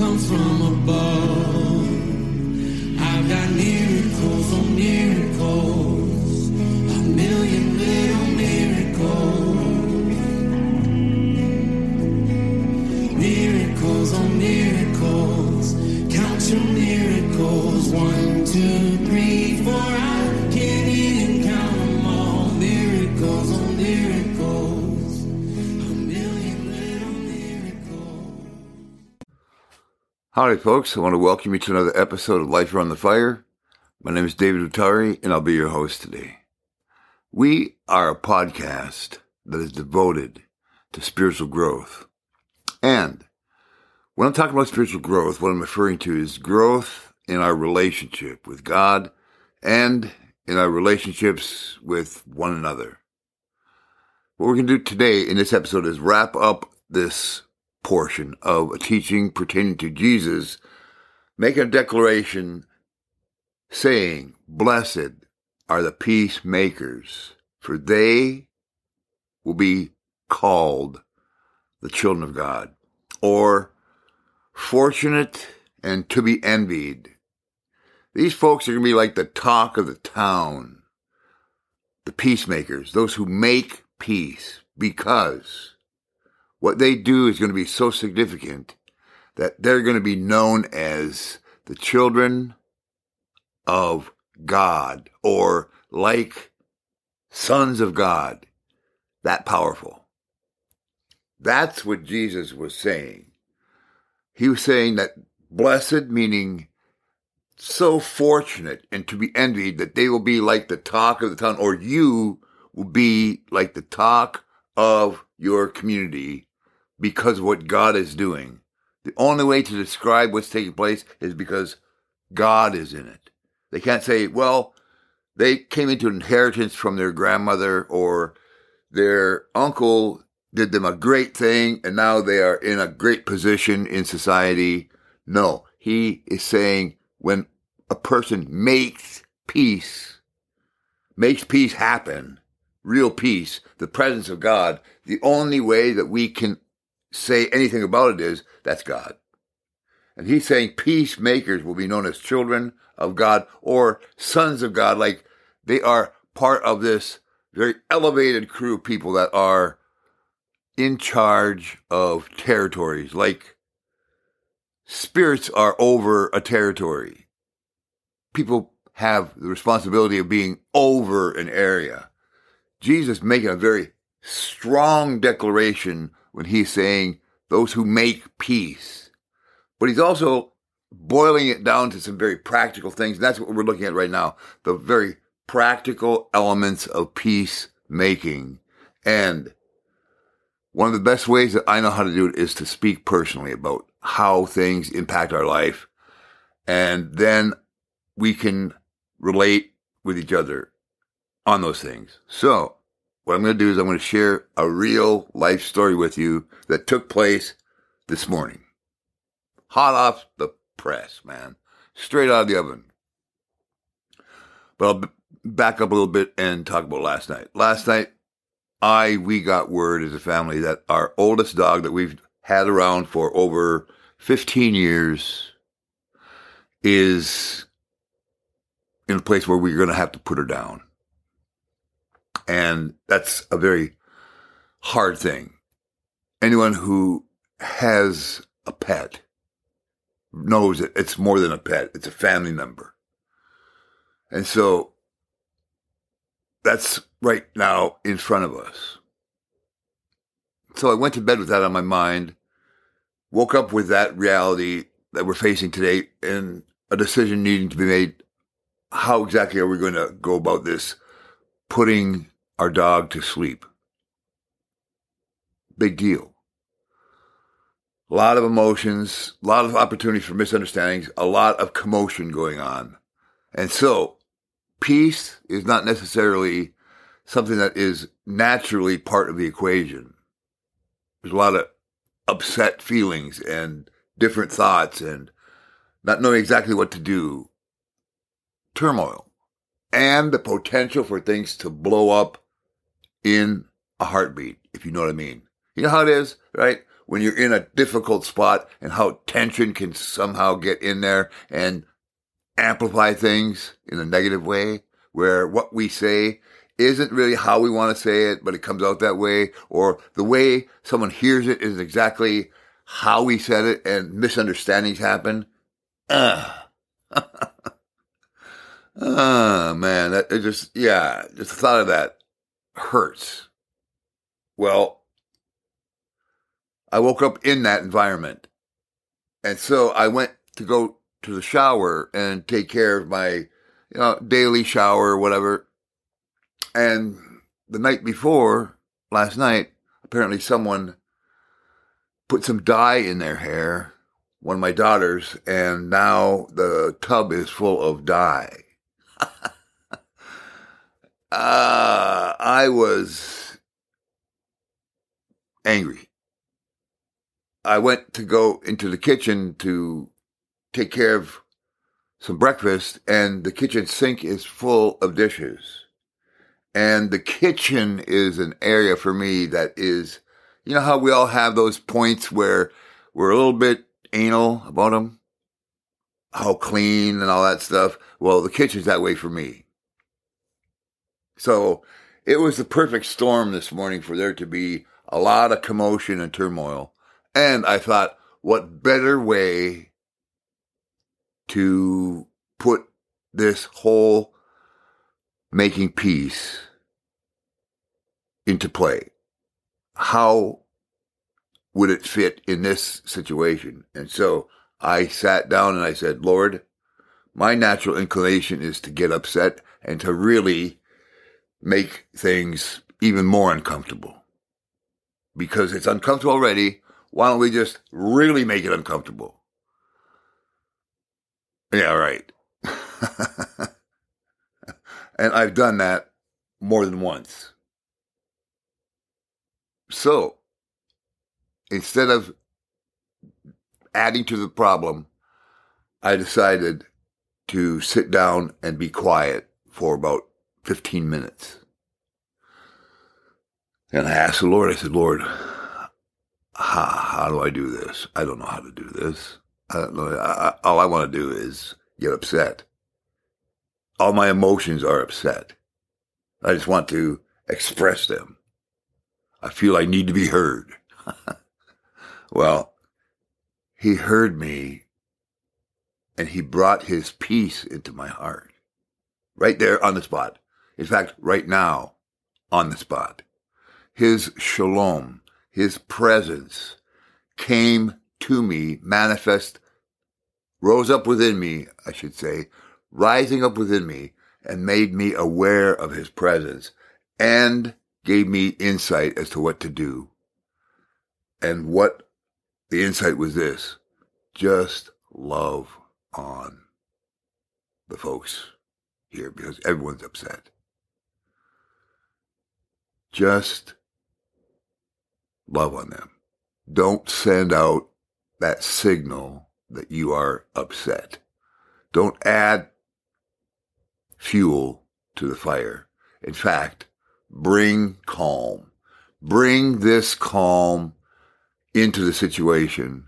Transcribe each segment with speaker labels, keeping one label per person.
Speaker 1: comes from above. I've got miracles
Speaker 2: Howdy, folks. I want to welcome you to another episode of Life Around the Fire. My name is David Utari, and I'll be your host today. We are a podcast that is devoted to spiritual growth. And when I'm talking about spiritual growth, what I'm referring to is growth in our relationship with God and in our relationships with one another. What we're going to do today in this episode is wrap up this portion of a teaching pertaining to Jesus, making a declaration saying, Blessed are the peacemakers, for they will be called the children of God. Or, fortunate and to be envied. These folks are going to be like the talk of the town, the peacemakers, those who make peace, because what they do is going to be so significant that they're going to be known as the children of God or like sons of God. That powerful. That's what Jesus was saying. He was saying that blessed, meaning so fortunate and to be envied that they will be like the talk of the town, or you will be like the talk of your community because what God is doing. The only way to describe what's taking place is because God is in it. They can't say, well, they came into inheritance from their grandmother or their uncle did them a great thing and now they are in a great position in society. No, he is saying when a person makes peace, makes peace happen, real peace, the presence of God, the only way that we can say anything about it is that's God. And he's saying peacemakers will be known as children of God or sons of God, like they are part of this very elevated crew of people that are in charge of territories, like spirits are over a territory. People have the responsibility of being over an area. Jesus making a very strong declaration when he's saying those who make peace. But he's also boiling it down to some very practical things. And that's what we're looking at right now. The very practical elements of peace making. And one of the best ways that I know how to do it is to speak personally about how things impact our life. And then we can relate with each other on those things. So what I'm going to do is I'm going to share a real life story with you that took place this morning. Hot off the press, man. Straight out of the oven. But I'll b- back up a little bit and talk about last night. Last night, I, we got word as a family that our oldest dog that we've had around for over 15 years is in a place where we're going to have to put her down. And that's a very hard thing. Anyone who has a pet knows that it's more than a pet, it's a family member. And so that's right now in front of us. So I went to bed with that on my mind, woke up with that reality that we're facing today, and a decision needing to be made. How exactly are we going to go about this? Putting our dog to sleep. Big deal. A lot of emotions, a lot of opportunities for misunderstandings, a lot of commotion going on. And so, peace is not necessarily something that is naturally part of the equation. There's a lot of upset feelings and different thoughts and not knowing exactly what to do, turmoil, and the potential for things to blow up in a heartbeat, if you know what I mean. You know how it is, right? When you're in a difficult spot and how tension can somehow get in there and amplify things in a negative way, where what we say isn't really how we want to say it, but it comes out that way, or the way someone hears it is exactly how we said it and misunderstandings happen. Ah. Ugh. oh ah, man, that it just yeah, just the thought of that hurts. Well, I woke up in that environment. And so I went to go to the shower and take care of my, you know, daily shower or whatever. And the night before, last night, apparently someone put some dye in their hair, one of my daughters, and now the tub is full of dye. uh, I was angry. I went to go into the kitchen to take care of some breakfast, and the kitchen sink is full of dishes. And the kitchen is an area for me that is, you know how we all have those points where we're a little bit anal about them? How clean and all that stuff. Well, the kitchen's that way for me. So it was the perfect storm this morning for there to be a lot of commotion and turmoil. And I thought, what better way to put this whole making peace into play? How would it fit in this situation? And so I sat down and I said, Lord, my natural inclination is to get upset and to really make things even more uncomfortable because it's uncomfortable already. Why don't we just really make it uncomfortable? Yeah, right. and I've done that more than once. So, instead of adding to the problem, I decided to sit down and be quiet for about 15 minutes. And I asked the Lord, I said, Lord, how, how do I do this? I don't know how to do this. I don't know. I, I, all I want to do is get upset. All my emotions are upset. I just want to express them. I feel I need to be heard. well, he heard me and he brought his peace into my heart right there on the spot. In fact, right now on the spot his shalom, his presence came to me, manifest, rose up within me, I should say, rising up within me and made me aware of his presence and gave me insight as to what to do. And what the insight was this just love on the folks here because everyone's upset. Just love on them. Don't send out that signal that you are upset. Don't add fuel to the fire. In fact, bring calm. Bring this calm into the situation.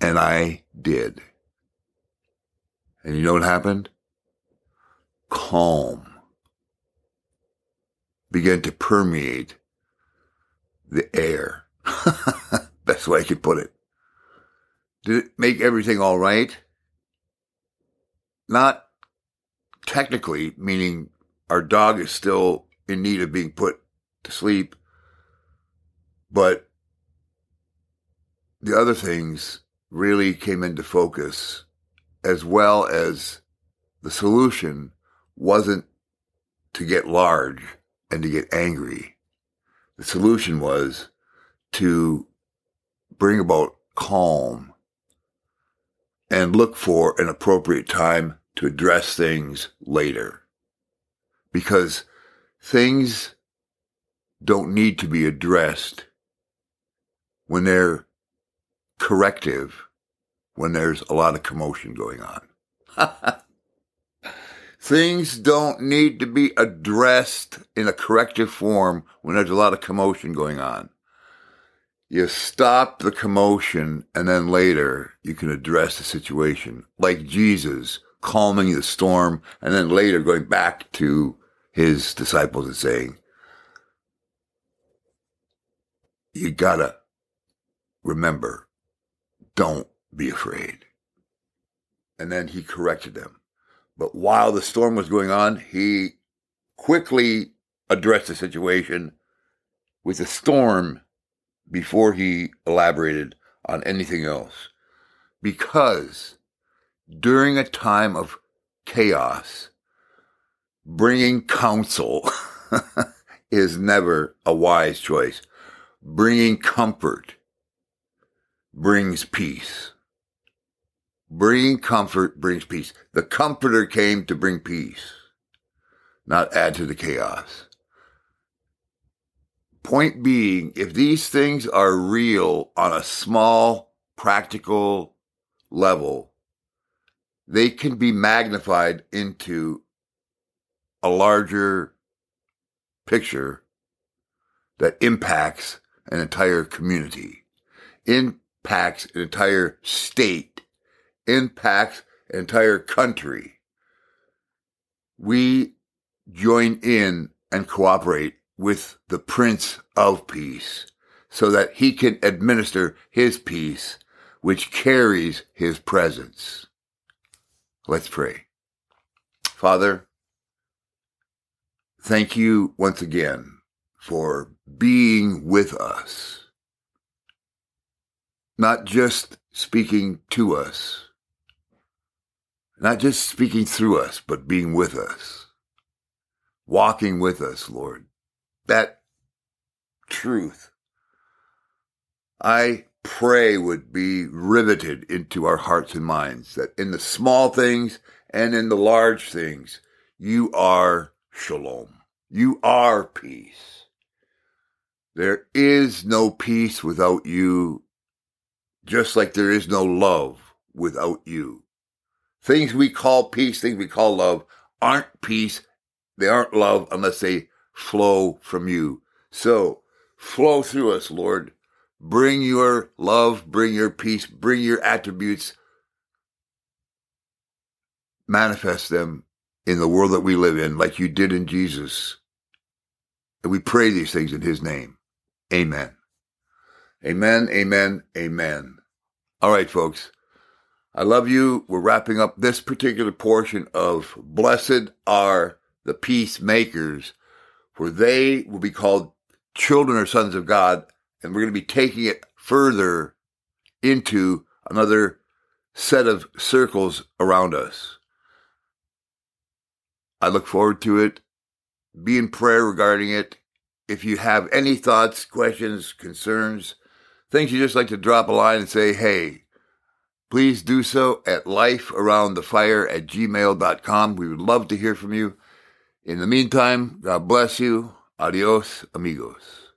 Speaker 2: And I did. And you know what happened? Calm began to permeate the air. Best way I could put it. Did it make everything all right? Not technically, meaning our dog is still in need of being put to sleep, but the other things really came into focus as well as the solution wasn't to get large and to get angry the solution was to bring about calm and look for an appropriate time to address things later. because things don't need to be addressed when they're corrective, when there's a lot of commotion going on. Things don't need to be addressed in a corrective form when there's a lot of commotion going on. You stop the commotion and then later you can address the situation like Jesus calming the storm and then later going back to his disciples and saying, you gotta remember, don't be afraid. And then he corrected them. But while the storm was going on, he quickly addressed the situation with the storm before he elaborated on anything else. Because during a time of chaos, bringing counsel is never a wise choice. Bringing comfort brings peace. Bringing comfort brings peace. The comforter came to bring peace, not add to the chaos. Point being, if these things are real on a small, practical level, they can be magnified into a larger picture that impacts an entire community, impacts an entire state, impacts entire country. We join in and cooperate with the Prince of Peace so that he can administer his peace, which carries his presence. Let's pray. Father, thank you once again for being with us, not just speaking to us, not just speaking through us, but being with us, walking with us, Lord. That truth, I pray would be riveted into our hearts and minds that in the small things and in the large things, you are shalom. You are peace. There is no peace without you, just like there is no love without you. Things we call peace, things we call love, aren't peace. They aren't love unless they flow from you. So flow through us, Lord. Bring your love, bring your peace, bring your attributes. Manifest them in the world that we live in, like you did in Jesus. And we pray these things in his name. Amen. Amen, amen, amen. All right, folks. I love you. We're wrapping up this particular portion of Blessed are the Peacemakers, for they will be called children or sons of God. And we're going to be taking it further into another set of circles around us. I look forward to it. Be in prayer regarding it. If you have any thoughts, questions, concerns, things you just like to drop a line and say, hey, please do so at lifearoundthefire at gmail.com. We would love to hear from you. In the meantime, God bless you. Adios, amigos.